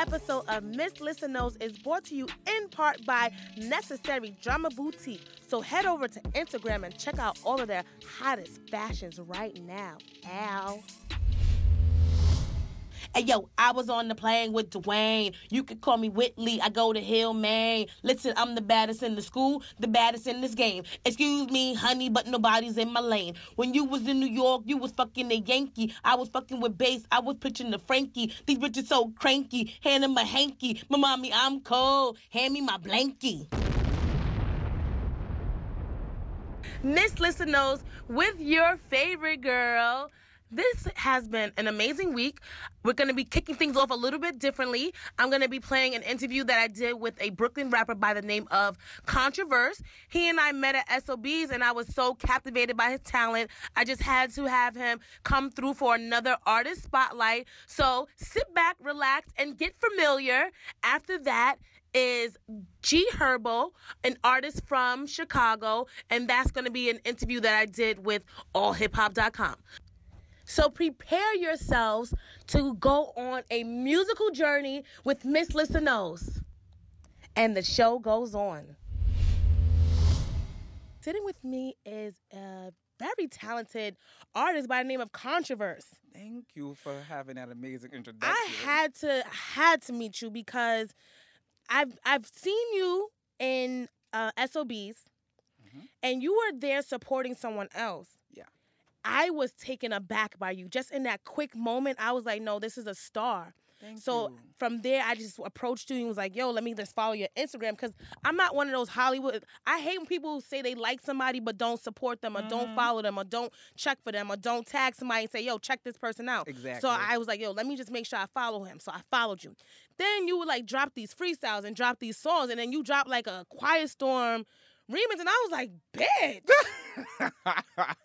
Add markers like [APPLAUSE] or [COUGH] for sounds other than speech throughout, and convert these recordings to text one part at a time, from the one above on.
episode of Miss Listen Knows is brought to you in part by Necessary Drama Boutique. So head over to Instagram and check out all of their hottest fashions right now. Ow. Hey yo, I was on the plane with Dwayne. You could call me Whitley. I go to Hillman. Listen, I'm the baddest in the school, the baddest in this game. Excuse me, honey, but nobody's in my lane. When you was in New York, you was fucking a Yankee. I was fucking with bass. I was pitching the Frankie. These bitches so cranky. Hand him a hanky. My mommy, I'm cold. Hand me my blankie. Miss Listen Knows with your favorite girl. This has been an amazing week. We're going to be kicking things off a little bit differently. I'm going to be playing an interview that I did with a Brooklyn rapper by the name of Controverse. He and I met at SOBs and I was so captivated by his talent. I just had to have him come through for another artist spotlight. So sit back, relax, and get familiar. After that, is G Herbo, an artist from Chicago, and that's going to be an interview that I did with allhiphop.com. So prepare yourselves to go on a musical journey with Miss Listen Knows. And the show goes on. Sitting with me is a very talented artist by the name of Controverse. Thank you for having that amazing introduction. I had to had to meet you because I've I've seen you in uh, SOBs, Mhm. and you were there supporting someone else. I was taken aback by you. Just in that quick moment, I was like, no, this is a star. Thank So you. from there, I just approached you and was like, yo, let me just follow your Instagram because I'm not one of those Hollywood. I hate when people say they like somebody but don't support them or don't Mhm. follow them or don't check for them or don't tag somebody and say, yo, check this person out. Exactly. So I was like, yo, let me just make sure I follow him. So I followed you. Then you would like drop these freestyles and drop these songs, and then you drop like a Quiet Storm remix, and I was like, bitch. [LAUGHS]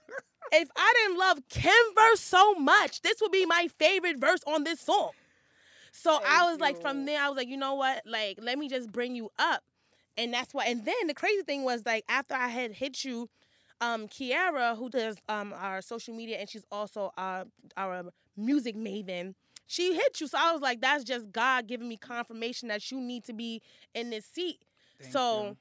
if I didn't love Kim verse so much, this would be my favorite verse on this song. So I Thank was like, from there, I was like, you know what? Like, let me just bring you up. And that's why. And then the crazy thing was like after I had hit you, um, Kiara, who does um our social media and she's also uh, our music maven, she hit you. So I was like, that's just God giving me confirmation that you need to be in this seat. Thank so you.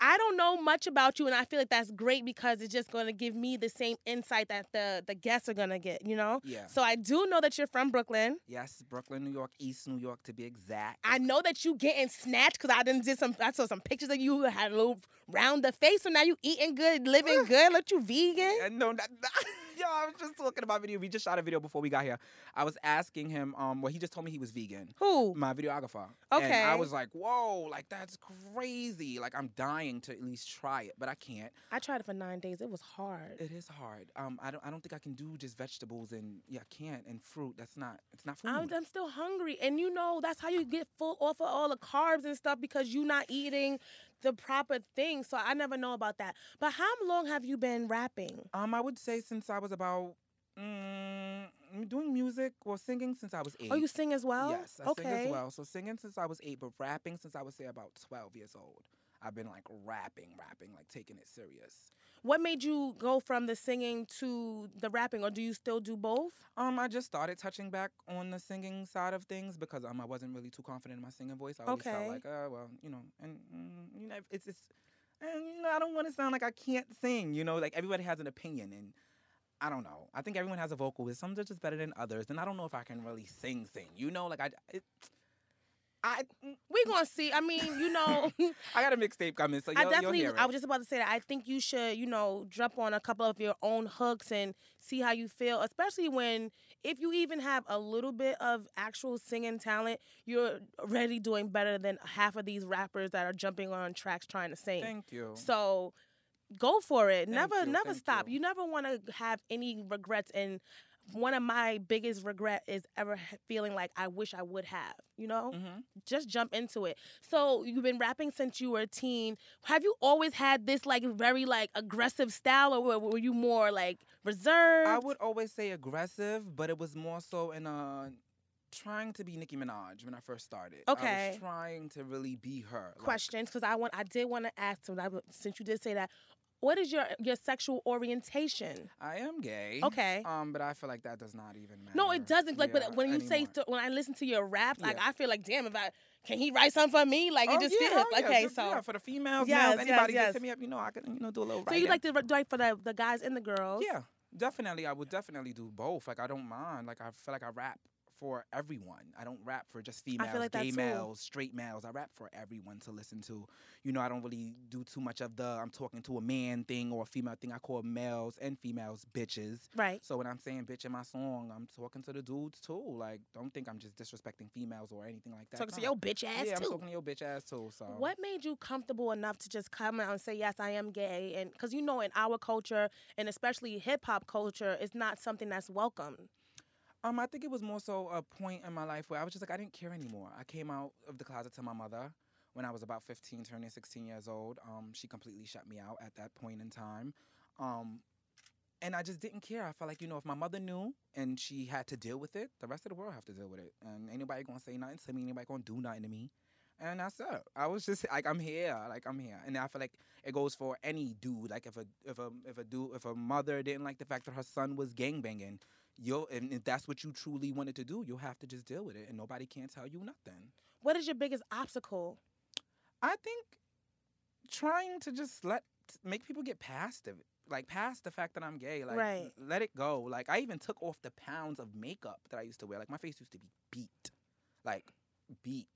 I don't know much about you, and I feel like that's great because it's just going to give me the same insight that the the guests are going to get. You know. Yeah. So I do know that you're from Brooklyn. Yes, Brooklyn, New York, East New York to be exact. I know that you getting snatched because I didn't did some. I saw some pictures of you had a little round the face, so now you eating good, living good. Look, you vegan. Uh, no, not, [LAUGHS] [LAUGHS] yo, I was just talking about video. We just shot a video before we got here. I was asking him, um, well, he just told me he was vegan. Who? My videographer. Okay. And. I was like, whoa, like that's crazy. Like I'm dying to at least try it, but I can't. I tried it for nine days. It was hard. It is hard. Um, I don't. I don't think I can do just vegetables and yeah, I can't and fruit. That's not. It's not food. I'm, I'm still hungry, and you know that's how you get full off of all the carbs and stuff because you're not eating the proper thing. So I never know about that. But how long have you been rapping? Um, I would say since I was about mm, doing music or singing since I was eight. Oh, you sing as well? Yes, I okay. sing as well. So singing since I was eight, but rapping since I was say about twelve years old. I've been like rapping, rapping, like taking it serious. What made you go from the singing to the rapping, or do you still do both? Um, I just started touching back on the singing side of things because um I wasn't really too confident in my singing voice. I always Okay. felt like, uh, well, you know, and mm, you know, it's it's, and you know, I don't want to sound like I can't sing. You know, like everybody has an opinion, and I don't know. I think everyone has a vocal with some are just better than others, and I don't know if I can really sing, sing. You know, like I, it, I, mm, We gonna see. I mean, you know, [LAUGHS] I got a mixtape coming, so I definitely. You'll hear it. I was just about to say that. I think you should, you know, drop on a couple of your own hooks and see how you feel. Especially when, if you even have a little bit of actual singing talent, you're already doing better than half of these rappers that are jumping on tracks trying to sing. Thank you. So go for it. Thank never you, never stop. you. You, never want to have any regrets and one of my biggest regret is ever feeling like I wish I would have, you know? hmm Just jump into it. So, you've been rapping since you were a teen. Have you always had this like very like aggressive style or were, were you more like reserved? I would always say aggressive, but it was more so in a trying to be Nicki Minaj when I first started. I Okay. was trying to really be her. questions because I want I did want to ask since you did say that What is your your sexual orientation? I am gay. Okay. Um, but I feel like that does not even matter. No, it doesn't. Like, yeah, but when you say anymore. th- when I listen to your rap, like Yeah. I feel like, damn, if I can he write something for me? Like oh, it just yeah, feels oh, okay. just- so yeah, for the females, Yes, males, yes, anybody yes. just hit me up. You know, I can you know do a little. so you like to do for the the guys and the girls? Yeah, definitely. I would definitely do both. Like I don't mind. Like I feel like I rap for everyone. I don't rap for just females, like gay too. males, straight males. I rap for everyone to listen to. You know, I don't really do too much of the I'm talking to a man thing or a female thing. I call males and females bitches. Right. So when I'm saying bitch in my song, I'm talking to the dudes too. Like, don't think I'm just disrespecting females or anything like that. Talking to your bitch ass yeah, I'm talking to your bitch ass too. So What made you comfortable enough to just come out and say yes, I am gay? And because you know, in our culture and especially hip hop culture, it's not something that's welcome. Um, I think it was more so a point in my life where I was just like, I didn't care anymore. I came out of the closet to my mother when I was about 15, turning 16 years old. Um, she completely shut me out at that point in time. Um, and I just didn't care. I felt like, you know, if my mother knew and she had to deal with it, the rest of the world have to deal with it. And anybody gonna say nothing to me, anybody gonna do nothing to me. And that's it. I was just [LAUGHS] like, I'm here, like I'm here, and I feel like it goes for any dude. Like if a if a if a dude if a mother didn't like the fact that her son was gangbanging, you'll and if that's what you truly wanted to do, you'll have to just deal with it, and nobody can tell you nothing. What is your biggest obstacle? I think trying to just let make people get past it, like past the fact that I'm gay, like Right. let it go. Like I even took off the pounds of makeup that I used to wear. Like my face used to be beat, like beat,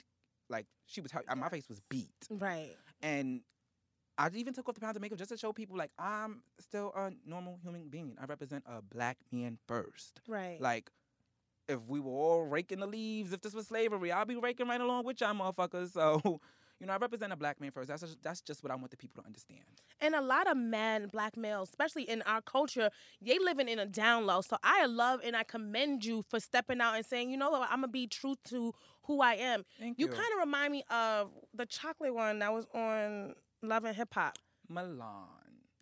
like she was. Uh, my face was beat, Right. and I even took off the pounds of makeup just to show people like I'm still a normal human being. I represent a black man first. Right. Like, if we were all raking the leaves, if this was slavery, I'll be raking right along with y'all motherfuckers. [LAUGHS] So, you know, I represent a black man first. That's just, that's just what I want the people to understand. And a lot of men, black males, especially in our culture, they living in a down low. So I love and I commend you for stepping out and saying, you know what, I'm gonna be true to who I am. Thank You you. kind of remind me of the chocolate one that was on Love and Hip Hop. Milan.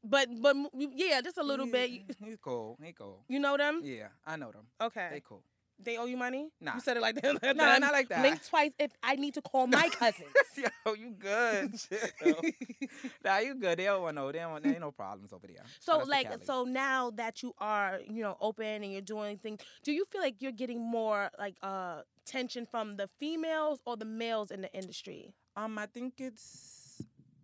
But but yeah, just a little He- bit. He's cool. He cool. You know them? Yeah, I know them. Okay. They cool. They owe you money? Nah. You said it like that. Nah, [LAUGHS] not like that. Blink twice if I need to call my [LAUGHS] cousins. Yo, you good. [LAUGHS] Nah, you good. They don't want no. They don't want. There ain't no problems over there. So Shout out to like so now that you are you know open and you're doing things, do you feel like you're getting more like uh tension from the females or the males in the industry? Um, I think it's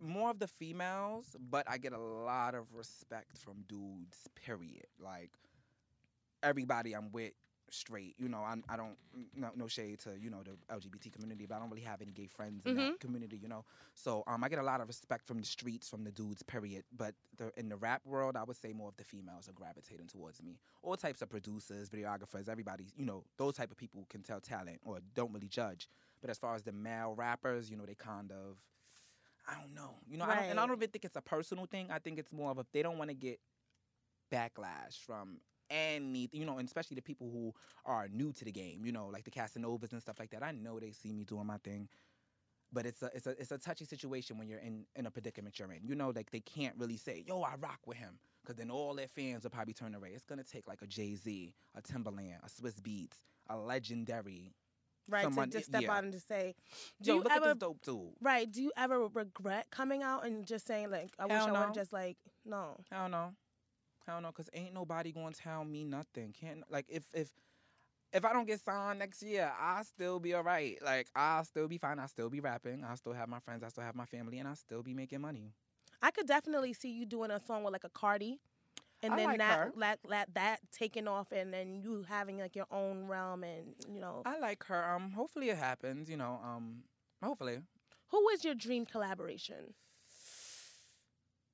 more of the females, but I get a lot of respect from dudes. Period. Like everybody I'm with, straight. You know, I'm, I don't no, no shade to you know the LGBT community, but I don't really have any gay friends in Mhm. that community. You know, so um, I get a lot of respect from the streets, from the dudes. Period. But the, in the rap world, I would say more of the females are gravitating towards me. All types of producers, videographers, everybody. You know, those type of people can tell talent or don't really judge. But as far as the male rappers, you know, they kind of, I don't know. You know, I don't, and I don't even think it's a personal thing. I think it's more of a they don't want to get backlash from any, you know, and especially the people who are new to the game. You know, like the Casanovas and stuff like that. I know they see me doing my thing. But it's a it's a it's a touchy situation when you're in in a predicament you're in. You know, like they can't really say, "Yo, I rock with him," because then all their fans will probably turn away. It's gonna take like a Jay Z, a Timbaland, a Swizz Beatz, a legendary. Right, Someone- to just step yeah. out and just say, do Yo, you look ever at this dope dude. right? Do you ever regret coming out and just saying like, I wish Hell I would just like no. I don't know. I don't know, cause ain't nobody gonna tell me nothing. Can't like if if if I don't get signed next year, I'll still be alright. Like I'll still be fine. I'll still be rapping. I'll still have my friends. I still have my family, and I'll still be making money. I could definitely see you doing a song with like a Cardi. And I then like that, that that that taking off and then you having like your own realm and you know I like her. Um, hopefully it happens. You know, um, hopefully. who is your dream collaboration?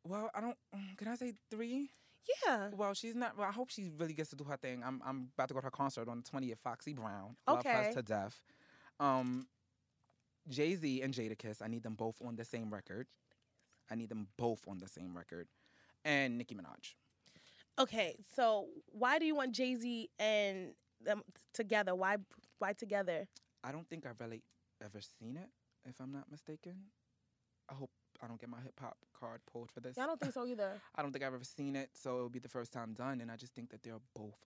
Well, I don't. mm, Can I say three? Yeah. Well, she's not. Well, I hope she really gets to do her thing. I'm I'm about to go to her concert on the twentieth. Foxy Brown. okay. Love her to death. Um, Jay Z and Jadakiss. I need them both on the same record. I need them both on the same record, and Nicki Minaj. Okay, so why do you want Jay Z and them together? Why why together? I don't think I've really ever seen it, if I'm not mistaken. I hope I don't get my hip hop card pulled for this. Yeah, I don't think so either. [LAUGHS] I don't think I've ever seen it, so it'll be the first time done, and I just think that they're both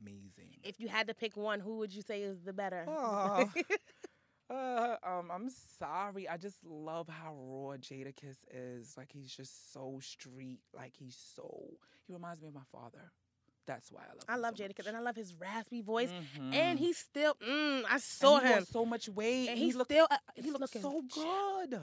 amazing. If you had to pick one, who would you say is the better? Aw. [LAUGHS] Uh, um, I'm sorry. I just love how raw Jadakiss is. Like he's just so street. Like he's so. He reminds me of my father. That's why I love. I love so Jadakiss, and I love his raspy voice. Mhm. And he's still, mm, I And saw he him. so much weight. And he he's looked, still, uh, he he's looks looking so good.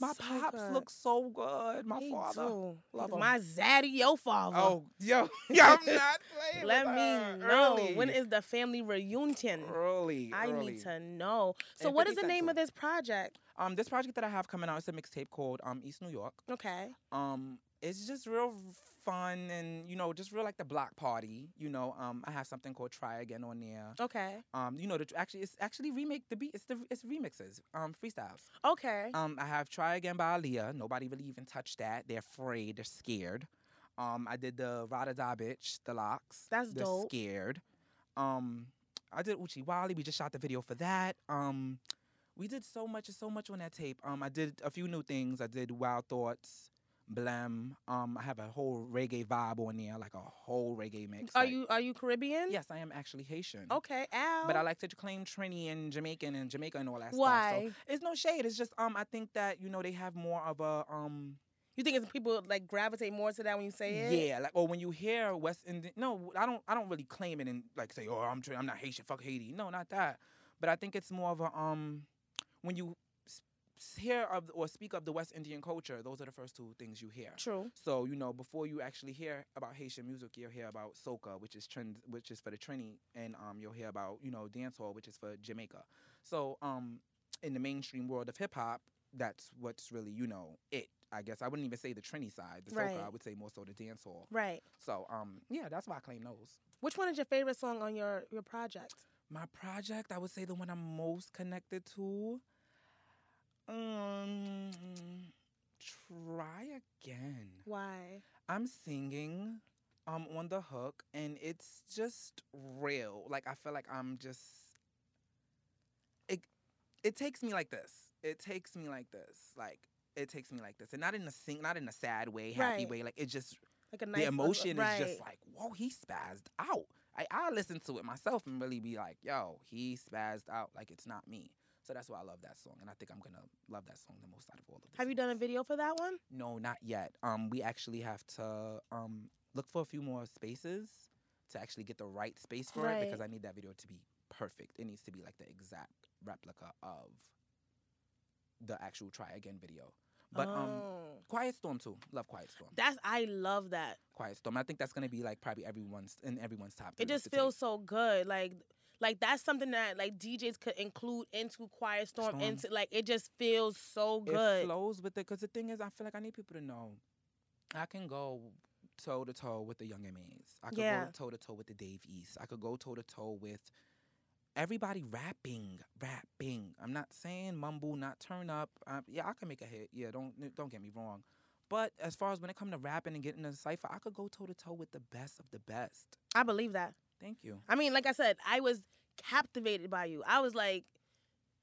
My so pops good. look so good. My Me father. too. Love him. my zaddy, yo father. Oh, yo, [LAUGHS] [LAUGHS] yo, I'm not playing. Let me her. know Early. when is the family reunion. early. I early. need to know. So, And what is the name of this project? Um, this project that I have coming out is a mixtape called um East New York. Okay. Um, it's just real fun and you know just real like the block party. You know, um, I have something called Try Again on there. Okay. Um, you know, the, actually it's actually remake the beat. It's the it's remixes. Um, freestyles. Okay. Um, I have Try Again by Aaliyah. Nobody really even touched that. They're afraid. They're scared. Um, I did the Rada Da Bitch, the locks. That's they're dope. scared. Um, I did Uchi Wally. We just shot the video for that. Um, we did so much and so much on that tape. Um, I did a few new things. I did Wild Thoughts, Blem. Um, I have a whole reggae vibe on there, like a whole reggae mix. are like- you are you Caribbean? Yes, I am actually Haitian. Okay. Al. But I like to claim Trini and Jamaican and Jamaica and all that stuff. Why? So it's no shade. It's just um I think that you know they have more of a um you think it's people like gravitate more to that when you say it? yeah like or when you hear West Indian no I don't I don't really claim it and like say oh I'm I'm not Haitian fuck Haiti no not that but I think it's more of a um when you hear of or speak of the West Indian culture those are the first two things you hear. True. So you know, before you actually hear about Haitian music, you'll hear about soca, which is trend, which is for the Trini, and um, you'll hear about you know dancehall, which is for Jamaica. So um, in the mainstream world of hip hop, that's what's really you know it. I guess I wouldn't even say the Trini side, the Right. soca. I would say more so the dancehall. Right. So um, yeah, that's why I claim those. Which one is your favorite song on your your project? My project, I would say the one I'm most connected to. Um, try again. Why? I'm singing um on the hook and it's just real. Like I feel like I'm just it it takes me like this. It takes me like this. Like it takes me like this. And not in a sing not in a sad way, happy Right. way. Like it just Like a nice the emotion right. is just like, whoa, he spazzed out. I, I listen to it myself and really be like, yo, he spazzed out like it's not me. So that's why I love that song. And I think I'm gonna love that song the most out of all of them. Have you done a video for that one? No, not yet. Um, we actually have to um look for a few more spaces to actually get the right space for it because I need that video to be perfect. It needs to be like the exact replica of the actual try again video. But um, Oh. Quiet Storm too. Love Quiet Storm. that's I love that. Quiet Storm. I think that's gonna be like probably everyone's in everyone's top. It just feels so good. Like like that's something that like DJs could include into Quiet Storm, Storm. into like it just feels so It good. flows with it because the thing is, I feel like I need people to know I can go toe to toe with the Young M.A.s. I could Yeah. go toe to toe with the Dave East. I could go toe to toe with everybody rapping, rapping. I'm not saying mumble, not turn up. Um, yeah, I can make a hit. Yeah, don't don't get me wrong. But as far as when it comes to rapping and getting a cipher, I could go toe to toe with the best of the best. I believe that. Thank you. I mean, like I said, I was captivated by you. I was like,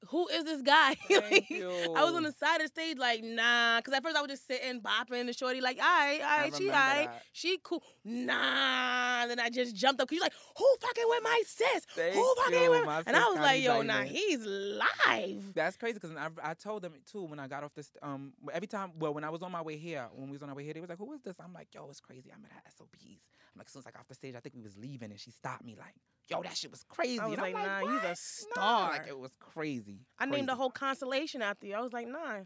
who is this guy? [LAUGHS] Like. I was on the side of the stage like, nah, because at first I was just sitting, bopping, the shorty like, all right, all I she all right, that. she cool. Nah, and then I just jumped up because you're like, who fucking with my sis? Thank who fucking you. with? My And I was like, yo, nah, he's live. That's crazy because I, I told them too when I got off this. Um, every time, well, when I was on my way here, when we was on our way here, they was like, "Who is this?" I'm like, "Yo, it's crazy. I'm at SOBs." I'm like, as soon as I got off the stage, I think we was leaving, and she stopped me like, "Yo, that shit was crazy." I was I'm like, nah, he's a "What?" Nah, star. like it was crazy. I named the whole constellation after you. I was like, nah,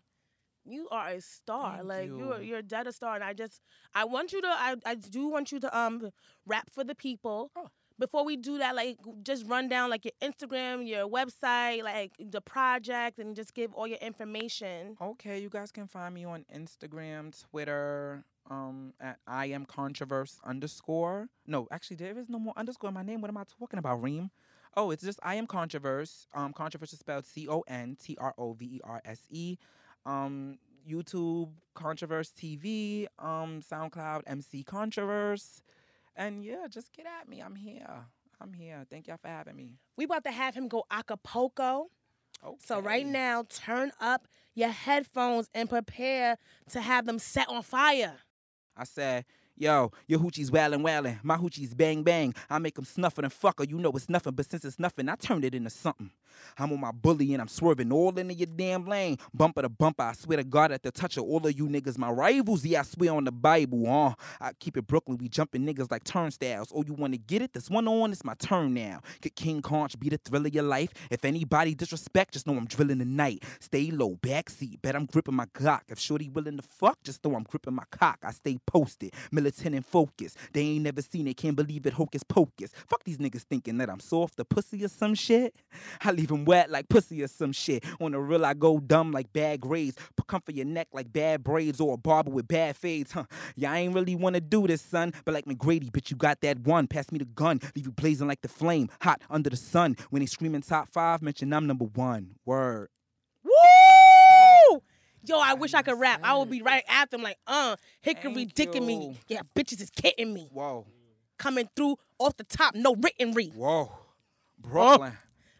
you are a star. Thank like you. are you. you're dead a star. And I just I want you to I, I do want you to um rap for the people. Oh. Before we do that, like just run down like your Instagram, your website, like the project, and just give all your information. Okay, you guys can find me on Instagram, Twitter, um, at I am controverse underscore. No, actually, there is no more underscore in my name. What am I talking about, Reem? Oh, it's just I am controverse. Um, controverse is spelled C O N T R O V E R S E. Um, YouTube controverse TV. Um, SoundCloud MC controverse. And yeah, just get at me. I'm here. I'm here. Thank y'all for having me. We about to have him go Acapulco. Okay. So right now, turn up your headphones and prepare to have them set on fire. I said, yo, your hoochie's wildin' wildin', my hoochie's bang bang. I make 'em snuffer and fucker, you know it's nothing, but since it's nothing, I turned it into something. I'm on my bully and I'm swerving all into your damn lane. Bumper to bumper, I swear to God, at the touch of all of you niggas, my rivals. Yeah, I swear on the Bible, huh? I keep it Brooklyn, we jumping niggas like turnstiles. Oh, you wanna get it? This one on, it's my turn now. Get King Conch, be the thrill of your life. If anybody disrespect, just know I'm drilling the night. Stay low, backseat, bet I'm gripping my Glock. If Shorty willing to fuck, just know I'm gripping my cock. I stay posted, militant and focused. They ain't never seen it, can't believe it, hocus pocus. Fuck these niggas thinking that I'm soft, the pussy or some shit. I leave them wet like pussy or some shit. On the real, I go dumb like bad grades. Put comfort your neck like bad braids or a barber with bad fades. Huh. Yeah, I ain't really wanna do this, son. But like McGrady, bitch, you got that one. Pass me the gun, leave you blazing like the flame. Hot under the sun. When they screaming top five, mention I'm number one. Word. Woo! Yo, I wish I could rap. I would be right after him, like, uh, Hickory Thank dicking me. Yeah, bitches is kidding me. Whoa. Coming through off the top, no written re. Whoa. Brooklyn.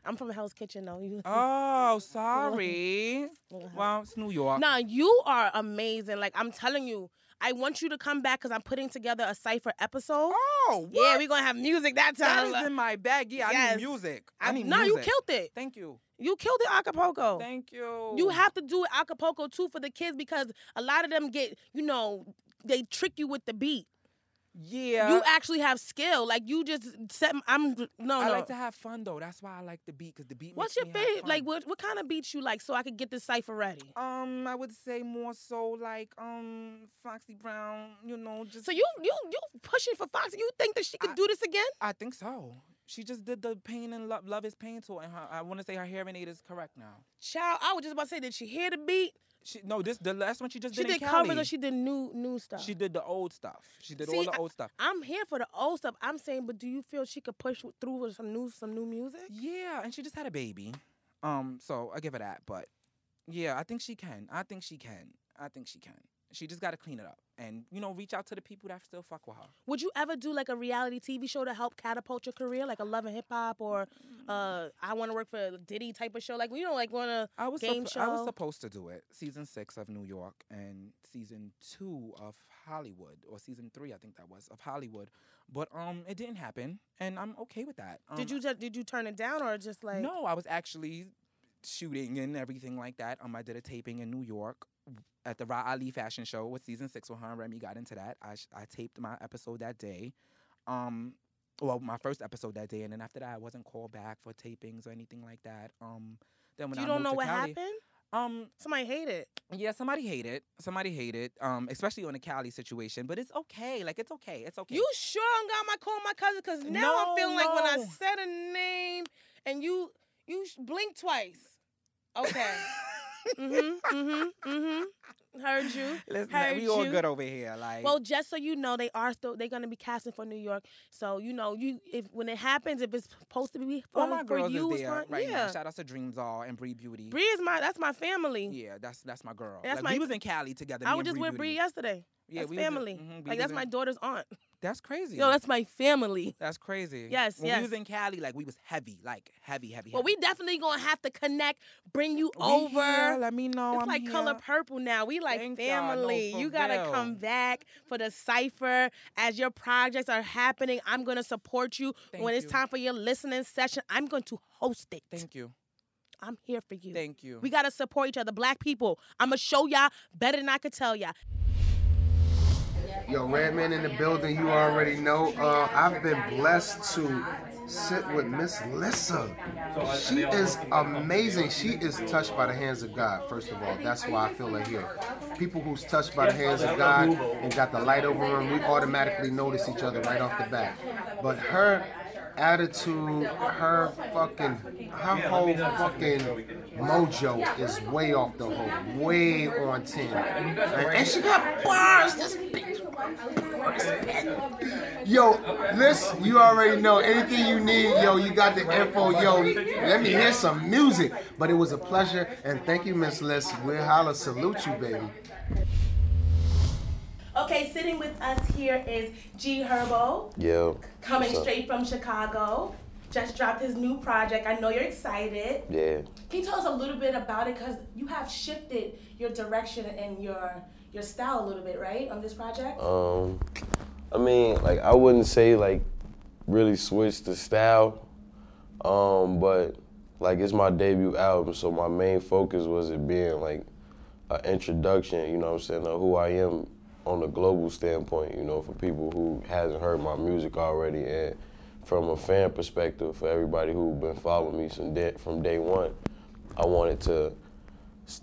I'm from Hell's Kitchen though. [LAUGHS] You- Oh, [LAUGHS] sorry. Well, it's New York. Nah, you are amazing. Like I'm telling you, I want you to come back because I'm putting together a cipher episode. Oh, what? Yeah, we're gonna have music that That time. is in my bag. Yeah, I Yes. need music. I need no, music. you killed it. Thank you. You killed it, Acapulco. Thank you. You have to do it Acapulco too for the kids because a lot of them get, you know, they trick you with the beat. Yeah. You actually have skill. Like you just set. I'm no I no. like to have fun though. That's why I like the beat because the beat. What's your favorite? Like what what kind of beats you like so I could get this cipher ready? Um, I would say more so like um Foxy Brown. You know, just. So you you you pushing for Foxy? You think that she could I- do this again? I think so. She just did the pain and love, love is pain tour, and her, I want to say her hearing aid is correct now. Child, I was just about to say, did she hear the beat? She no, this the last one she just did. She did. did covers or she did new new stuff. She did the old stuff. She did See, all the old stuff. I'm here for the old stuff. I'm saying, but do you feel she could push through with some new some new music? Yeah, and she just had a baby. Um, so I give her that. But yeah, I think she can. I think she can. I think she can. She just got to clean it up and you know reach out to the people that still fuck with her. Would you ever do like a reality TV show to help catapult your career, like a Love and Hip Hop or uh, I Want to Work for Diddy type of show? Like you know, like one of I was Game suppo- I was supposed to do it. Season six of New York and season two of Hollywood, or season three, I think that was of Hollywood. But um, it didn't happen, and I'm okay with that. Um, Did you just, did you turn it down or just like no, I was actually shooting and everything like that. Um, I did a taping in New York at the Ra Ali Fashion Show with season six with her and Remy got into that. I I taped my episode that day. Um, well, my first episode that day, and then after that, I wasn't called back for tapings or anything like that. Um, then when you I don't know what Cali, happened? Um, Somebody hate it. yeah, somebody hated. Somebody hated. Um, especially on the Cali situation, but it's okay. Like it's okay. It's okay. You sure I'm got my call my cousin? Cause now I'm No, feeling like when I said a name and you you blink twice. Okay. [LAUGHS] mhm. mm-hmm, mm-hmm. Heard you. [LAUGHS] Listen, heard we all you. good over here. Like, Well, just so you know, they are still they're gonna be casting for New York. So you know, you if when it happens, if it's supposed to be for, all my for girls you, is there fine. right yeah. now. Shout out to Dreams All and Bree Beauty. Bree is my that's my family. Yeah, that's that's my girl. That's like, my- we was in Cali together. I was just Bree with Bree yesterday. Yeah, that's we was in- family. mhm, like that's in- my daughter's aunt. That's crazy. Yo, that's my family. that's crazy. Yes, when yes. we was in Cali, like we was heavy, like heavy, heavy. heavy. Well, we definitely gonna have to connect, bring you We over. here, let me know. It's I'm like here. color purple now. We like Thank y'all. No, family. you gotta real. come back for the cipher as your projects are happening. I'm gonna support you Thank when it's time for your listening session. I'm going to host it. Thank you. I'm here for you. Thank you. We gotta support each other, black people. I'm gonna show y'all better than I could tell y'all. Yo, Redman in the building, you already know. Uh, I've been blessed to sit with Miss Lissa. She is amazing. She is touched by the hands of God, first of all. That's why I feel her here. People who's touched by the hands of God and got the light over them, we automatically notice each other right off the bat. But her attitude, her fucking, her whole fucking mojo is way off the hook, way on 10. And, and she got bars, this bitch. Yo, listen, you already know anything you need, yo, you got the info, yo. Let me hear some music. But it was a pleasure, and thank you, Miss Liz. We'll holla, salute you, baby. Okay, sitting with us here is G Herbo, Yo. coming straight from Chicago. Just dropped his new project. I know you're excited. Yeah. Can you tell us a little bit about it? Because you have shifted your direction and your your style a little bit, right, on this project? Um, I mean, like I wouldn't say like really switch the style, um, but like it's my debut album, so my main focus was it being like an introduction, you know what I'm saying, of who I am on a global standpoint, you know, for people who hasn't heard my music already and from a fan perspective, for everybody who been following me from day, from day one, I wanted to,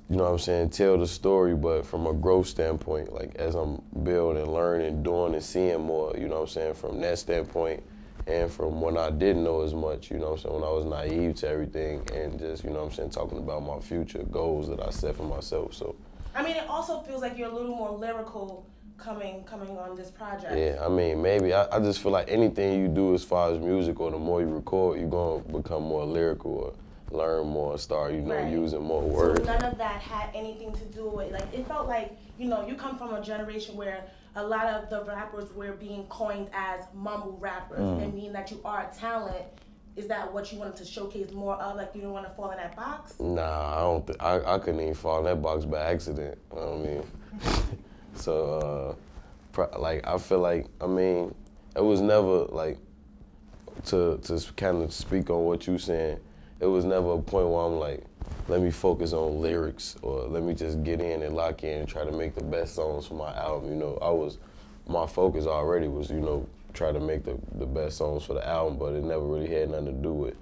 you know what I'm saying, tell the story, but from a growth standpoint, like as I'm building, learning, doing, and seeing more, you know what I'm saying, from that standpoint, and from when I didn't know as much, you know what I'm saying, when I was naive to everything, and just, you know what I'm saying, talking about my future goals that I set for myself, so. I mean, it also feels like you're a little more lyrical coming coming on this project. Yeah, I mean, maybe I, I just feel like anything you do as far as music or the more you record, you're gonna become more lyrical or learn more, start you know Right. using more words. So none of that had anything to do with like it felt like you know you come from a generation where a lot of the rappers were being coined as mumble rappers Mm. and meaning that you are a talent. Is that what you wanted to showcase more of? Like you didn't want to fall in that box? Nah, I don't. Th- I I couldn't even fall in that box by accident. You know what I mean? [LAUGHS] so, uh, pro- like, I feel like I mean, it was never like to to kind of speak on what you saying. It was never a point where I'm like, let me focus on lyrics or let me just get in and lock in and try to make the best songs for my album. You know, I was my focus already was you know try to make the the best songs for the album, but it never really had nothing to do with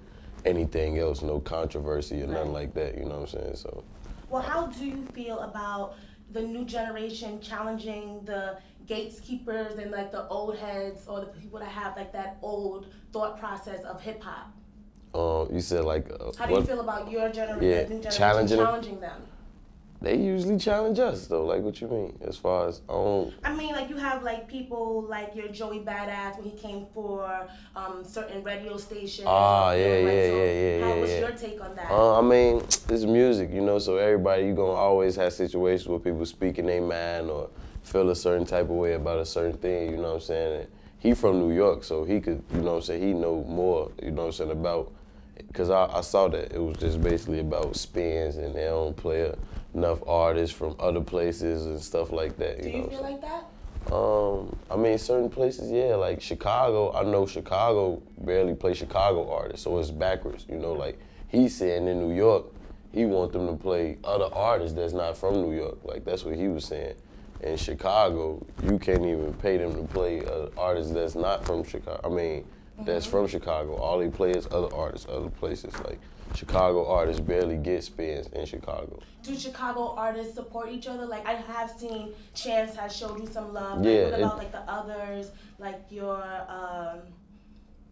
anything else, no controversy or nothing like that. You know what I'm saying? So. Well, how do you feel about the new generation challenging the gatekeepers and like the old heads or the people that have like that old thought process of hip hop? Um, you said like uh, How do you what- feel about your gener- Yeah, generation challenging challenging them? They usually challenge us though. Like what you mean? As far as I I mean, like you have like people like your Joey Badass when he came for um, certain radio stations. Ah, yeah, like, yeah, so yeah, yeah, How yeah, was yeah. your take on that? Uh, I mean, it's music, you know, so everybody, you going to always have situations where people speaking their mind or feel a certain type of way about a certain thing, you know what I'm saying? And he from New York, so he could, you know what I'm saying, he know more, you know what I'm saying, about, because I, I saw that it was just basically about spins and they don't play enough artists from other places and stuff like that, you do know you I'm feel like that? Um, I mean, certain places, yeah, like Chicago. I know Chicago barely play Chicago artists, so it's backwards. You know, like he saying in New York, he want them to play other artists that's not from New York. Like that's what he was saying. In Chicago, you can't even pay them to play uh, artists that's not from Chicago. I mean, that's from Chicago. All they play is other artists, other places. Like Chicago artists barely get spins in Chicago. Do Chicago artists support each other? Like I have seen Chance has showed you some love. Like, Yeah, what about like the others? Like your um,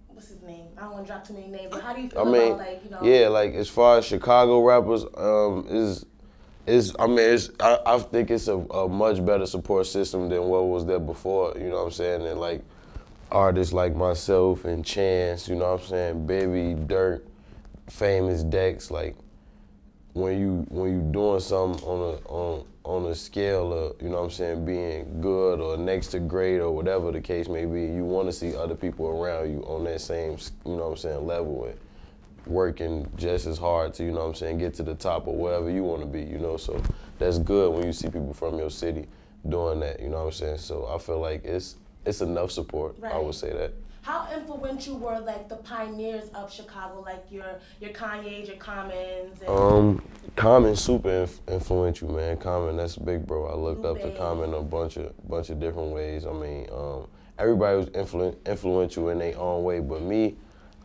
what's his name? I don't want to drop too many names. But how do you feel I mean, about like you know? yeah, like as far as Chicago rappers, um, is is I mean, it's I, I think it's a, a much better support system than what was there before. You know what I'm saying? And like artists like myself and Chance, you know what I'm saying, Baby, Durk, Famous Dex, like when you when you doing something on a on on a scale of you know what I'm saying being good or next to great or whatever the case may be, you want to see other people around you on that same you know what I'm saying level and working just as hard to you know what I'm saying get to the top or wherever you want to be. You know, so that's good when you see people from your city doing that. You know what I'm saying? So I feel like it's it's enough support. I would say that. How influential were like the pioneers of Chicago, like your your Kanye's, your Commons, and Um, Common super inf- influential, man. Common, that's big, bro. I looked up to Common a bunch of bunch of different ways. I mean, um, everybody was influ- influential in their own way, but me,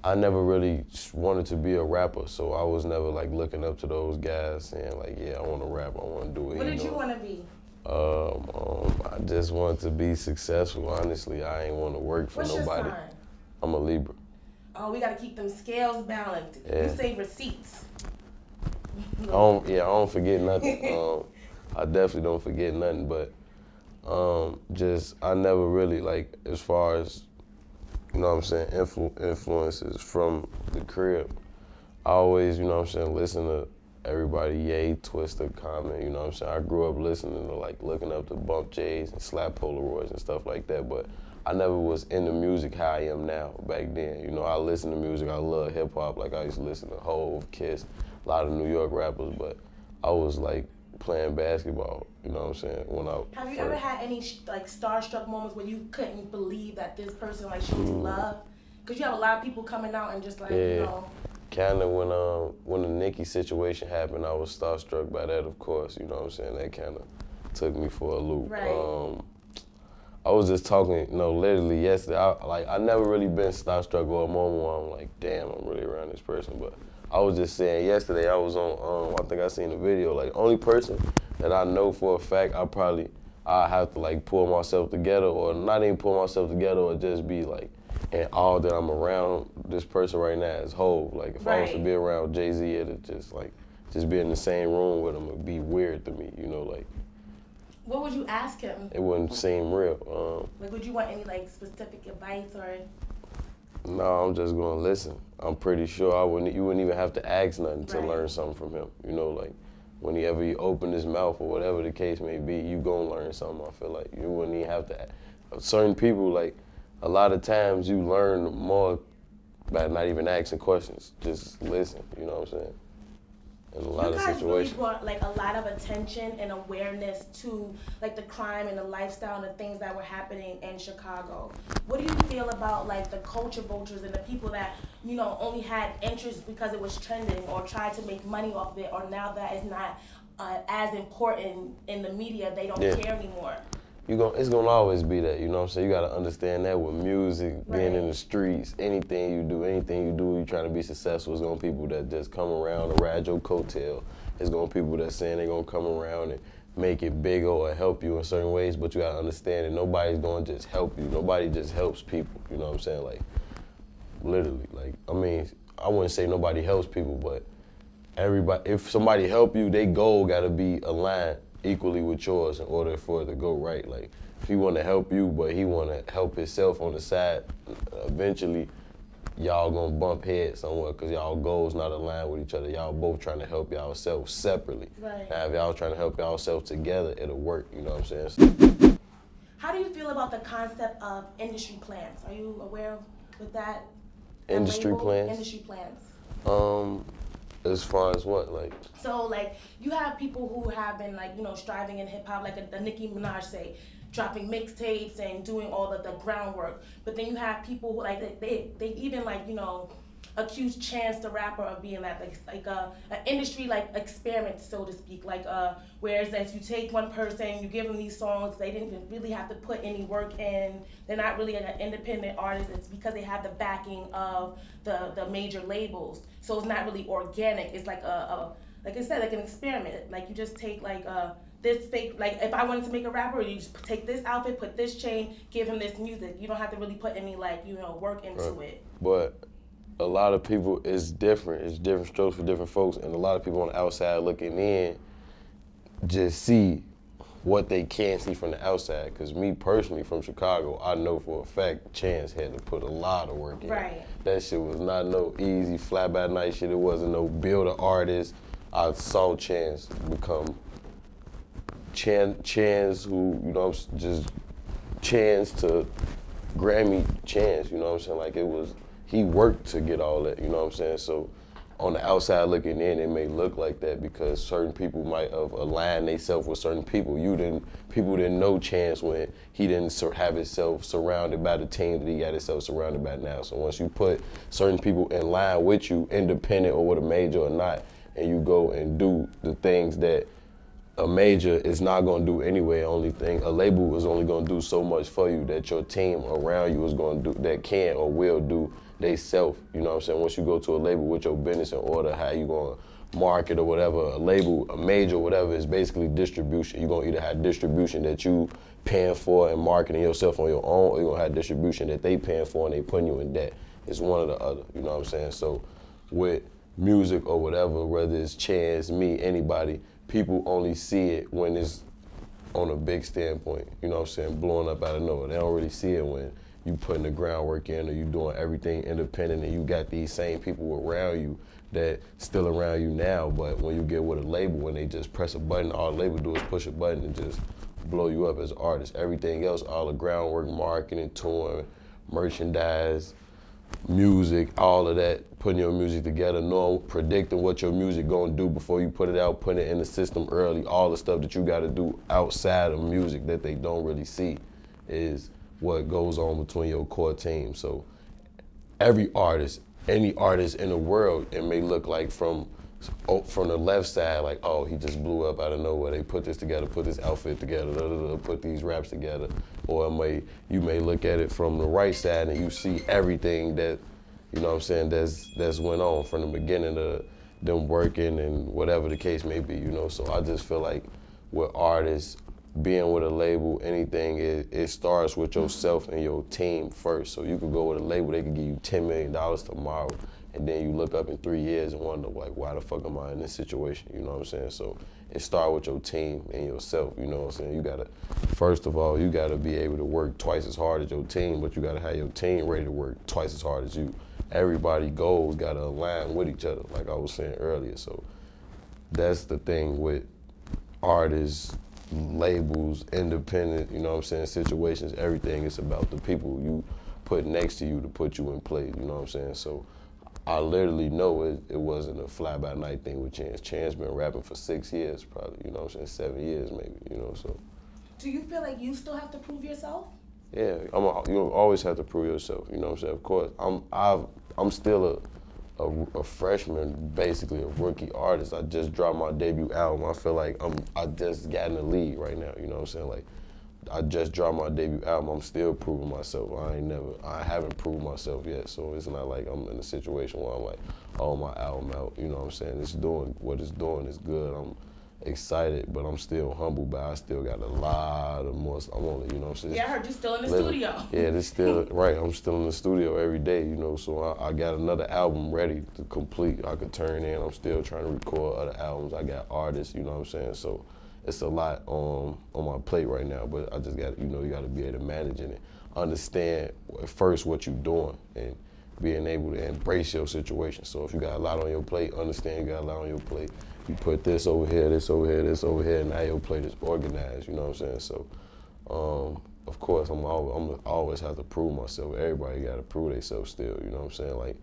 I never really wanted to be a rapper, so I was never like looking up to those guys, saying like, yeah, I want to rap, I want to do it. what did you want to be? Um, um, I just want to be successful. Honestly, I ain't want to work for What's nobody. I'm a Libra. Oh, we got to keep them scales balanced. You Yeah. save receipts. I don't, yeah, I don't forget nothing. [LAUGHS] um, I definitely don't forget nothing, but um, just I never really like as far as you know what I'm saying influ- influences from the crib. I always, you know what I'm saying, listen to everybody, Yay, Twista, Common, you know what I'm saying. I grew up listening to like looking up to Bump J's and Slap Polaroids and stuff like that, but I never was into music how I am now back then. You know, I listen to music, I love hip hop, like I used to listen to Hove, Kiss, a lot of New York rappers, but I was like playing basketball, you know what I'm saying, when I Have you first- ever had any like starstruck moments where you couldn't believe that this person like showed you Mm. love? Because you have a lot of people coming out and just like Yeah. you know. Kind of when um when the Nicki situation happened, I was starstruck by that. Of course, you know what I'm saying. That kind of took me for a loop. Right. Um, I was just talking, you know, literally yesterday. I, like I never really been starstruck or a moment where I'm like, damn, I'm really around this person. But I was just saying yesterday I was on. Um, I think I seen the video. Like only person that I know for a fact I probably I have to like pull myself together or not even pull myself together or just be like and all that I'm around this person right now is whole. Like if I was to be around Jay Z, it'd just like just be in the same room with him would be weird to me. You know, like What would you ask him? it wouldn't seem real. Um, Like, would you want any like specific advice or? no, I'm just gonna listen. I'm pretty sure I wouldn't. You wouldn't even have to ask nothing to Right. learn something from him. You know, like whenever he open his mouth or whatever the case may be, you gonna learn something. I feel like you wouldn't even have to. Certain people like a lot of times you learn more by not even asking questions. Just listen. You know what I'm saying? In a lot you of guys really situations. brought like a lot of attention and awareness to like the crime and the lifestyle and the things that were happening in Chicago. What do you feel about like the culture vultures and the people that you know only had interest because it was trending or tried to make money off of it, or now that is not uh, as important in the media, they don't Yeah. care anymore. You going it's gonna always be that, you know what I'm saying? You gotta understand that with music, being in the streets, anything you do, anything you do, you trying to be successful, it's gonna be people that just come around and ride your coattail. It's gonna be people that saying they're gonna come around and make it bigger or help you in certain ways, but you gotta understand that nobody's gonna just help you. Nobody just helps people, you know what I'm saying? Like literally, like I mean, I wouldn't say nobody helps people, but everybody if somebody help you, their goal gotta be aligned equally with yours in order for it to go right. Like if he wanna help you but he wanna help himself on the side, eventually y'all gonna bump heads somewhere because y'all goals not aligned with each other. Y'all both trying to help yourselves separately. Right. Now if y'all trying to help yourselves together, it'll work, you know what I'm saying? How do you feel about the concept of industry plans? Are you aware of with that? that Industry label? plans? Industry plans. Um as far as what? Like So like you have people who have been like you know striving in hip hop, like a, a Nicki Minaj say, dropping mixtapes and doing all of the groundwork. But then you have people who like they they, they even like you know accuse Chance the rapper of being that like like a, a industry like experiment so to speak. Like uh whereas as you take one person, you give them these songs, they didn't really have to put any work in. They're not really an independent artist. It's because they have the backing of the the major labels. So it's not really organic. It's like a, a like I said, like an experiment. Like you just take like uh this fake like if I wanted to make a rapper, you just take this outfit, put this chain, give him this music. You don't have to really put any like you know work into Right. it. But a lot of people, it's different. It's different strokes for different folks, and a lot of people on the outside looking in just see what they can see from the outside. Because me personally, from Chicago, I know for a fact Chance had to put a lot of work in. Right. That shit was not no easy fly by night shit. It wasn't no build a artist. I saw Chance become Chan Chance, who you know, just Chance to Grammy Chance. You know what I'm saying? Like it was, he worked to get all that. You know what I'm saying? So on the outside looking in, it may look like that because certain people might have aligned themselves with certain people. You didn't, people didn't know Chance when he didn't have himself surrounded by the team that he got himself surrounded by now. So once you put certain people in line with you, independent or with a major or not, and you go and do the things that a major is not gonna do anyway. Only thing a label is only gonna do so much for you that your team around you is gonna do that can or will do they self. You know what I'm saying? Once you go to a label with your business in order, how you gonna market or whatever, a label, a major, whatever is basically distribution. You're gonna either have distribution that you paying for and marketing yourself on your own, or you're gonna have distribution that they paying for and they putting you in debt. It's one or the other. You know what I'm saying? So with music or whatever, whether it's Chance, me, anybody, people only see it when it's on a big standpoint. You know what I'm saying? Blowing up out of nowhere. They don't really see it when you putting the groundwork in or you doing everything independent and you got these same people around you that still around you now, but when you get with a label, and they just press a button, all the label do is push a button and just blow you up as an artist. Everything else, all the groundwork, marketing, touring, merchandise, music, all of that, putting your music together, knowing, predicting what your music gonna do before you put it out, putting it in the system early, all the stuff that you gotta do outside of music that they don't really see is what goes on between your core team. So every artist any artist in the world, it may look like from oh, from the left side, like, oh, he just blew up out of nowhere. They put this together, put this outfit together, da, da, da, put these raps together. Or may you may look at it from the right side and you see everything that, you know what I'm saying, that's that's went on from the beginning of them working and whatever the case may be, you know. So I just feel like with artists, being with a label, anything, it, it starts with yourself and your team first. So you could go with a label, they could give you $10 million tomorrow, and then you look up in three years and wonder, like, why the fuck am I in this situation? You know what I'm saying? So it starts with your team and yourself, you know what I'm saying? You gotta, first of all, you gotta be able to work twice as hard as your team, but you gotta have your team ready to work twice as hard as you. Everybody goals gotta align with each other, like I was saying earlier. So that's the thing with artists, labels, independent, you know what I'm saying, situations, everything. It's about the people you put next to you to put you in place, you know what I'm saying? So I literally know it, it wasn't a fly by night thing with Chance. Chance been rapping for six years, probably, you know what I'm saying, seven years maybe, you know, so. Do you feel like you still have to prove yourself? Yeah, I'm a, you always have to prove yourself, you know what I'm saying? Of course, I'm I've I'm still a a, a, freshman, basically a rookie artist. I just dropped my debut album. I feel like I'm I just got in the lead right now. You know what I'm saying? Like I just dropped my debut album. I'm still proving myself. I ain't never I haven't proved myself yet. So it's not like I'm in a situation where I'm like, oh my album out. You know what I'm saying? It's doing what it's doing is good. I'm excited, but I'm still humble. But I still got a lot of more. I'm only, you know what I'm saying? Yeah, I heard you still in the living. studio. Yeah, it's still [LAUGHS] right. I'm still in the studio every day, you know. So I, I, got another album ready to complete. I could turn in. I'm still trying to record other albums. I got artists, you know what I'm saying? So it's a lot on on my plate right now. But I just got, you know, you got to be able to manage it, understand first what you're doing, and being able to embrace your situation. So if you got a lot on your plate, understand you got a lot on your plate you put this over here, this over here, this over here, and now your plate is organized. You know what I'm saying? So, um, of course, I'm always, I'm always have to prove myself. Everybody got to prove themselves still. You know what I'm saying? Like,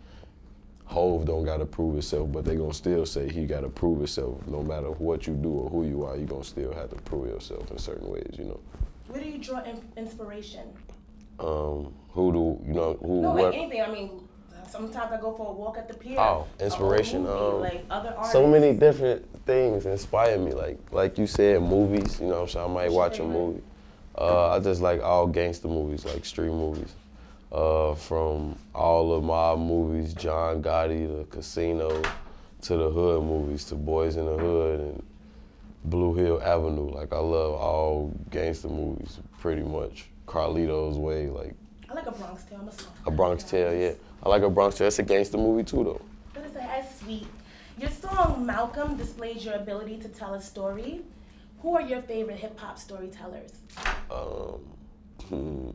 Hov don't got to prove himself, but they gonna still say he got to prove himself. No matter what you do or who you are, you gonna still have to prove yourself in certain ways. You know. Where do you draw inspiration? Um, who do you know? Who? No, like anything. I mean, Sometimes I go for a walk at the pier. Oh, inspiration. Um, like other artists. So many different things inspire me. Like like you said, movies. You know what I'm saying? I might watch a movie. Uh, I just like all gangster movies, like street movies. Uh, from all of my movies, John Gotti, The Casino, to the hood movies, to Boys in the Hood and Blue Hill Avenue. Like I love all gangster movies, pretty much. Carlito's Way, like. I like a Bronx Tale. A Bronx Tale, yeah. I like a Bronx Tale. It's a gangster movie too, though. Is that? as sweet. Your song Malcolm displays your ability to tell a story. Who are your favorite hip hop storytellers? Um, hmm,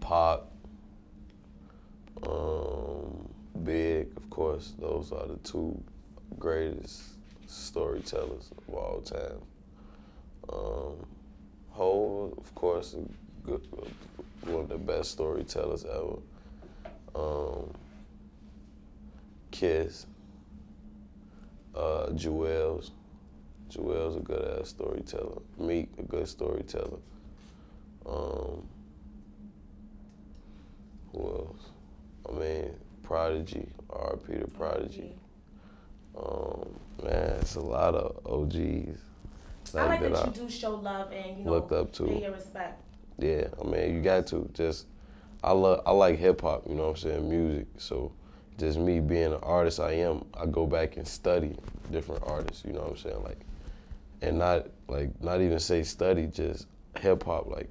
Pac, um, Big, of course. Those are the two greatest storytellers of all time. Um, Hov, of course, good, one of the best storytellers ever um, Kiss, uh, Juelz. Juelz a good ass storyteller. Meek a good storyteller. Um, who else? I mean, Prodigy, RP Peter Prodigy. Um, man, it's a lot of OGs. Like I like that, that you I do show love and you know looked up to. pay your respect. Yeah, I mean, you got to just I love I like hip hop, you know what I'm saying, music. So just me being an artist I am, I go back and study different artists, you know what I'm saying? Like and not like not even say study, just hip hop, like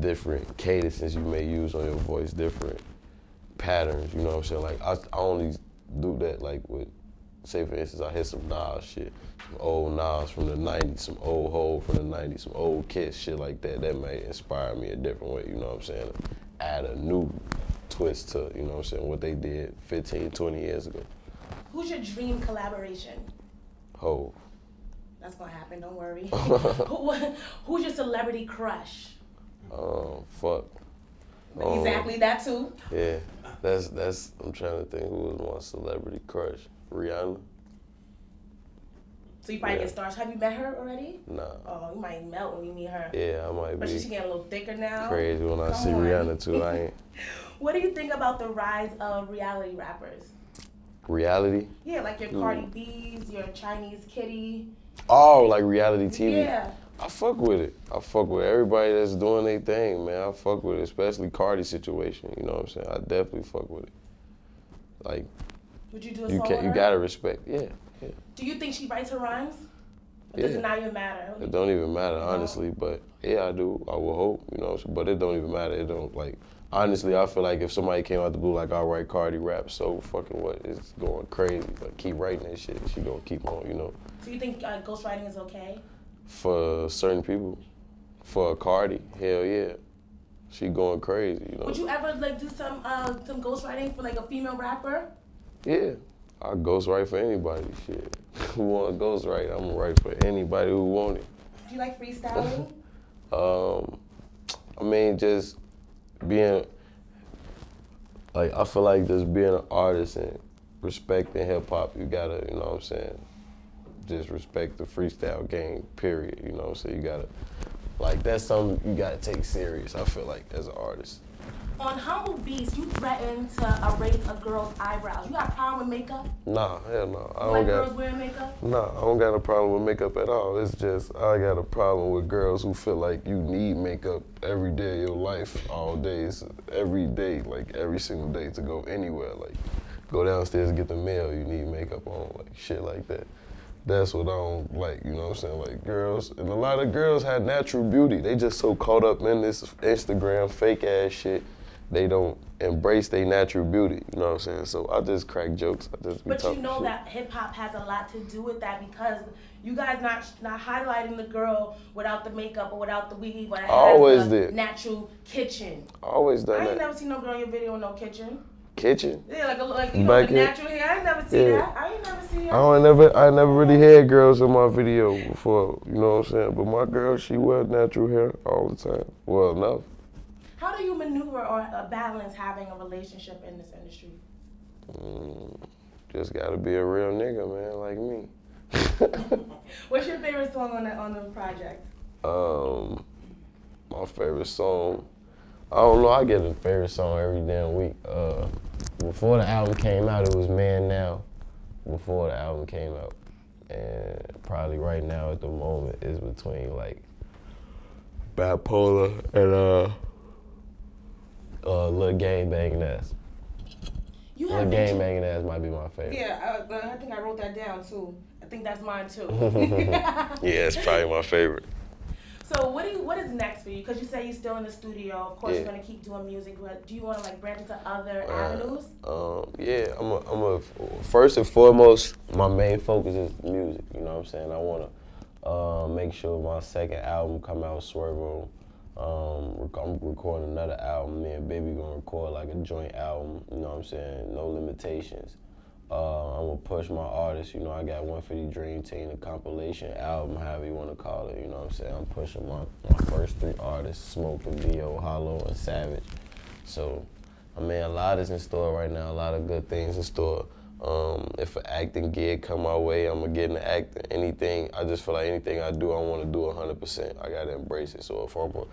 different cadences you may use on your voice, different patterns, you know what I'm saying? Like I, I only do that like with say for instance I hit some Nas shit, some old Nas from the nineties, some old Hov from the nineties, some old Kiss shit like that, that may inspire me a different way, you know what I'm saying? add a new twist to, you know what I'm saying, what they did 15, 20 years ago. Who's your dream collaboration? Hov. That's gonna happen, don't worry. [LAUGHS] Who, who's your celebrity crush? Um, fuck. Exactly um, that too. Yeah, that's that's. I'm trying to think who was my celebrity crush. Rihanna. So you probably Yeah. get starstruck. Have you met her already? Nah. Oh, you might melt when you meet her. Yeah, I might But be she's getting a little thicker now. crazy when I Come see on. Rihanna [LAUGHS] too. I ain't What do you think about the rise of reality rappers? reality. Yeah, like your hmm. Cardi B's, your Chinese Kitty. Oh, like reality TV. Yeah. I fuck with it. I fuck with everybody that's doing their thing, man. I fuck with it, especially Cardi's situation. You know what I'm saying? I definitely fuck with it. Like Would you do a you can, you gotta respect. Yeah, yeah. Do you think she writes her rhymes? Or does it not even matter? It don't even matter, honestly. But yeah, I do. I will hope, you know. But it don't even matter. It don't like. Honestly, I feel like if somebody came out the blue like, all right, Cardi rap, so fucking what? It's going crazy. Like keep writing that shit. She gonna keep on, you know. Do you think uh, ghostwriting is okay? For certain people, for Cardi, hell yeah, she going crazy, you know. Would you ever like do some uh, some ghostwriting for like a female rapper? Yeah, I ghostwrite for anybody. Shit, [LAUGHS] who want to ghostwrite? I'm gonna write for anybody who want it. Do you like freestyling? Um, I mean, just being like I feel like just being an artist and respecting hip hop, you gotta, you know what I'm saying, just respect the freestyle game. Period. You know what I'm saying? You gotta like that's something you gotta take serious. I feel like as an artist. On Humble Beast, you threatened to erase a girl's eyebrows. You got a problem with makeup? Nah, hell no. I You don't girls got. Girls wearing makeup? Nah, I don't got a problem with makeup at all. It's just I got a problem with girls who feel like you need makeup every day of your life, all days, every day, like every single day to go anywhere. Like go downstairs and get the mail, you need makeup on, like shit like that. That's what I don't like, you know what I'm saying? Like girls, and a lot of girls had natural beauty. They just so caught up in this Instagram fake ass shit. They don't embrace their natural beauty, you know what I'm saying? So I just crack jokes. I just But you know shit. that hip hop has a lot to do with that because you guys not not highlighting the girl without the makeup or without the weave or Always did. natural kitchen. Always done I ain't that. never seen no girl in your video with no kitchen. Kitchen. Yeah, like a, like you know, the natural hair. I ain't never seen Yeah. that. I ain't never see that. I don't never I never really had girls in my video before, you know what I'm saying? But my girl, she wear natural hair all the time. Well enough. How do you maneuver or uh, balance having a relationship in this industry? Mm, just gotta be a real nigga, man, like me. [LAUGHS] What's your favorite song on the on the project? um my favorite song. I don't know, I get a favorite song every damn week. Uh before the album came out it was Man Now. Before the album came out. And probably right now at the moment is between like bipolar and uh uh Lil Game Banging Ass. You have Game Banging Ass might be my favorite. yeah. Uh, I think I wrote that down too. I think that's mine too. [LAUGHS] Yeah, it's probably my favorite. [LAUGHS] So what do you what is next for you? Because you say you're still in the studio. Of course, Yeah. you're gonna keep doing music. But do you want to like branch into other Uh, avenues? Um, yeah, I'm a, I'm a, first and foremost, my main focus is music, you know what I'm saying? I want to uh, make sure my second album come out, Swervo. Um, I'm recording another album, me and Baby gonna record like a joint album, you know what I'm saying? No limitations. Uh, I'm gonna push my artists, you know, I got 150 Dream Team, a compilation album, however you wanna call it, you know what I'm saying? I'm pushing my, my first three artists, Smoke Dio, Hollow, and Savage. So, I mean, a lot is in store right now. A lot of good things in store. Um, if an acting gig come my way, I'm gonna get into acting. Anything, I just feel like anything I do, I want to do 100%. I gotta embrace it. So if I'm gonna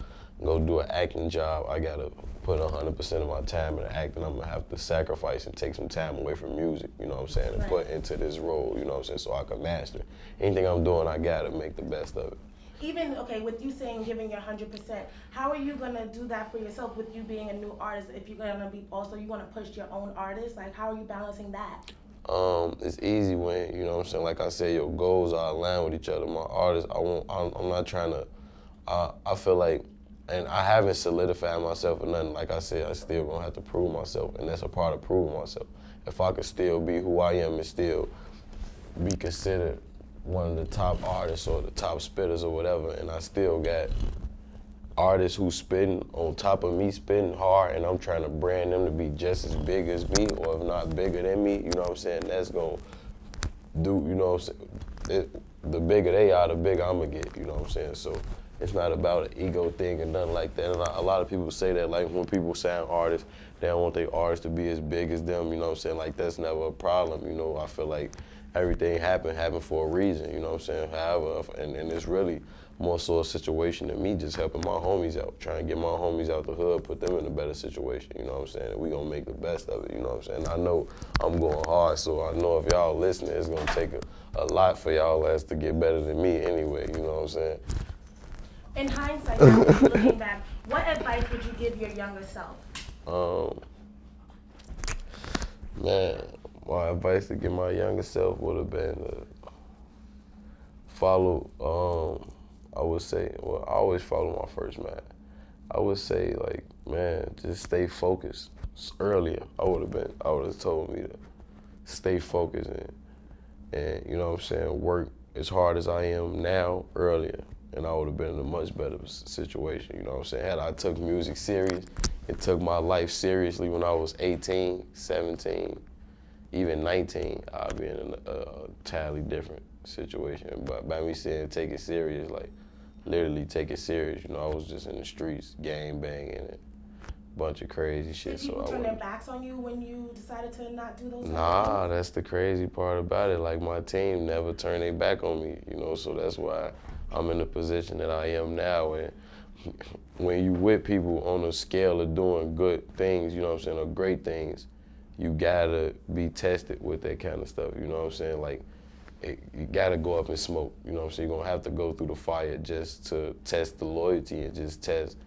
go do an acting job, I gotta put 100% of my time into acting. I'm gonna have to sacrifice and take some time away from music. You know what I'm saying? And Right. put into this role. You know what I'm saying? So I can master. Anything I'm doing, I gotta make the best of it. Even okay, with you saying giving your hundred percent, how are you gonna do that for yourself with you being a new artist? If you're gonna be also you wanna push your own artist, like how are you balancing that? Um, it's easy when you know what I'm saying. Like I said, your goals are aligned with each other. My artist, I won't. I'm, I'm not trying to. I I feel like, and I haven't solidified myself or nothing. Like I said, I still gonna have to prove myself, and that's a part of proving myself. If I could still be who I am and still be considered one of the top artists or the top spitters or whatever, and I still got artists who spitting on top of me spitting hard and I'm trying to brand them to be just as big as me or if not bigger than me, you know what I'm saying? That's gonna do, you know what I'm saying? It, the bigger they are, the bigger I'm gonna get, you know what I'm saying? So it's not about an ego thing and nothing like that. And a a lot of people say that, like when people sign artists, they don't want their artists to be as big as them, you know what I'm saying? Like that's never a problem, you know? I feel like everything happened happened for a reason. You know what I'm saying? However, and, and it's really more so a situation than me just helping my homies out, trying to get my homies out the hood, put them in a better situation. You know what I'm saying? And we gonna make the best of it. You know what I'm saying? I know I'm going hard, so I know if y'all listening, it's gonna take a, a lot for y'all ass to get better than me anyway. You know what I'm saying? In hindsight, looking back, what advice would you give your younger self? Um, man, my advice to give my younger self would have been to follow. Um, I would say, well, I always follow my first man. I would say, like, man, just stay focused. Earlier, I would have been. I would have told me to stay focused and, and you know what I'm saying, work as hard as I am now earlier, and I would have been in a much better situation. You know what I'm saying? Had I took music serious, it took my life seriously when I was 18, 17, even 19, I'd be in a, a entirely different situation. But by me saying take it serious, like literally take it serious, you know, I was just in the streets, gang banging and bunch of crazy shit. Did so people I turn their backs on you when you decided to not do those? Nah, that's the crazy part about it. Like my team never turned their back on me, you know. So that's why I'm in the position that I am now. And [LAUGHS] when you with people on a scale of doing good things, you know what I'm saying, or great things, you gotta be tested with that kind of stuff. You know what I'm saying? Like it, you gotta go up and smoke. You know what I'm saying? You're gonna have to go through the fire just to test the loyalty and just test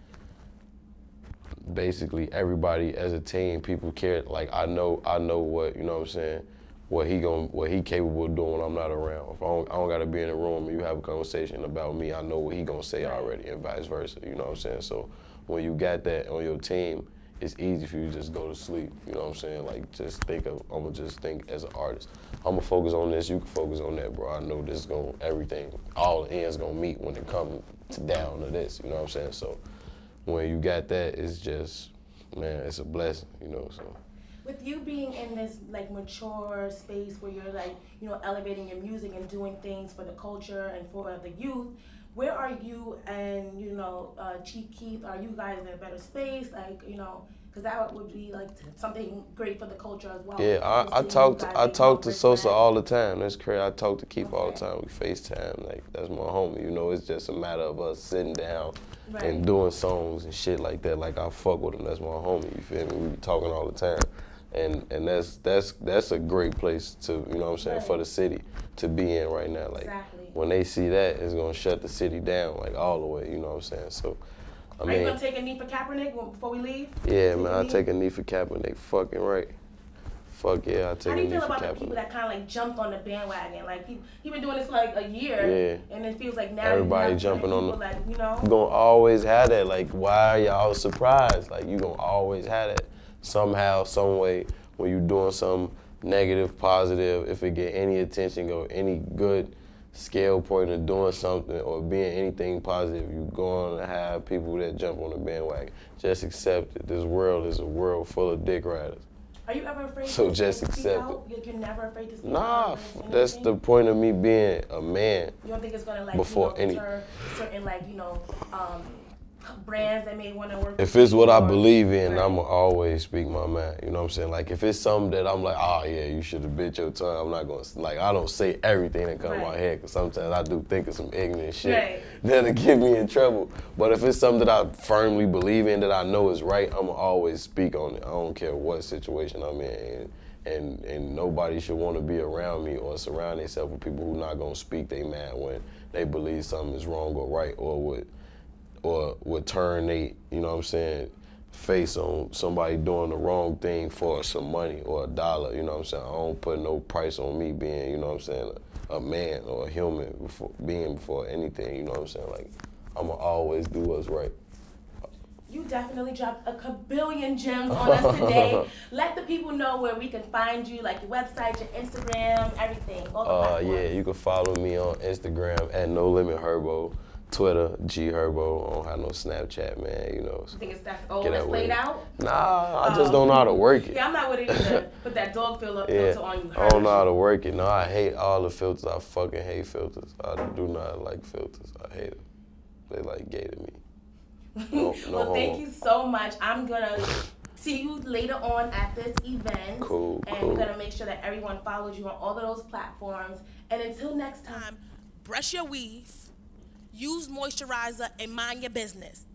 basically everybody as a team, people care. Like I know, I know what you know. what I'm saying what he going what he capable of doing when I'm not around. If I don't, I don't got to be in the room and you have a conversation about me, I know what he gonna say already, and vice versa. You know what I'm saying? So when you got that on your team, it's easy for you to just go to sleep. You know what I'm saying? Like just think of I'm gonna just think as an artist. I'm gonna focus on this. You can focus on that, bro. I know this is gonna everything. All the ends gonna meet when it comes to down to this. You know what I'm saying? So when you got that, it's just man, it's a blessing. You know so. With you being in this like mature space where you're like, you know, elevating your music and doing things for the culture and for the youth, where are you and you know, uh, Chief Keef? Are you guys in a better space? Like, you know, because that would be like something great for the culture as well. Yeah, I, I talk to I talk to Sosa all the time. That's crazy. I talk to Keef all the time. We FaceTime. Like that's my homie. You know, it's just a matter of us sitting down Right. and doing songs and shit like that. Like I fuck with him. That's my homie. You feel me? We be talking all the time. And and that's that's that's a great place to you know what I'm saying for the city to be in right now. Like Exactly. When they see that, it's gonna shut the city down like all the way. You know what I'm saying? So. I mean, Are you gonna take a knee for Kaepernick before we leave? yeah, man, I knee? take a knee for Kaepernick. Fucking right. Fuck yeah, I take a nap. How do you knee feel for about the people that kind of like jumped on the bandwagon? Like he he been doing this for like a year, Yeah. and it feels like now Everybody jumping on the- like you know. You gonna always have that. Like, why are y'all surprised? Like, you gonna always have that somehow, some way. When you doing something negative, positive, if it get any attention or any good scale point of doing something or being anything positive, you're going to have people that jump on the bandwagon. Just accept it. This world is a world full of dick riders. Are you ever afraid So to just accept out? You're, you're never afraid to speak Nah, out. against that's the point of me being a man. You don't think it's gonna like before you know, any- certain like you know um, brands that may want to work. If it's what I believe in, Right. I'ma always speak my mind. You know what I'm saying? Like if it's something that I'm like, oh yeah, you should have bit your tongue. I'm not gonna like I don't say everything that comes my head because sometimes I do think of some ignorant shit Right. [LAUGHS] that'll get me in trouble. But if it's something that I firmly believe in that I know is right, I'ma always speak on it. I don't care what situation I'm in. And, and, and nobody should want to be around me or surround themselves with people who not gonna speak their mind when they believe something is wrong or right or would or would turn they, you know what I'm saying, face on somebody doing the wrong thing for some money or a dollar, you know what I'm saying? I don't put no price on me being, you know what I'm saying, a, a man or a human before being before anything, you know what I'm saying? Like I'ma always do what's right. You definitely dropped a kabillion gems on us today. [LAUGHS] Let the people know where we can find you, like your website, your Instagram, everything. All Uh, platforms. yeah, you can follow me on Instagram at No Limit Herbo, Twitter G Herbo. I don't have no Snapchat, man. You know. I think it's that old that's that played out. Nah, I just Oh. don't know how to work it. Yeah, I'm not with it either. [LAUGHS] Put that dog filter, Yeah, on you. I don't know how to work it. No, I hate all the filters. I fucking hate filters. I do not like filters. I hate them. They like gay to me. No, [LAUGHS] no well, thank homo. you so much. I'm gonna see you later on at this event. Cool, And cool. we're gonna make sure that everyone follows you on all of those platforms. And until next time, brush your weave, use moisturizer, and mind your business.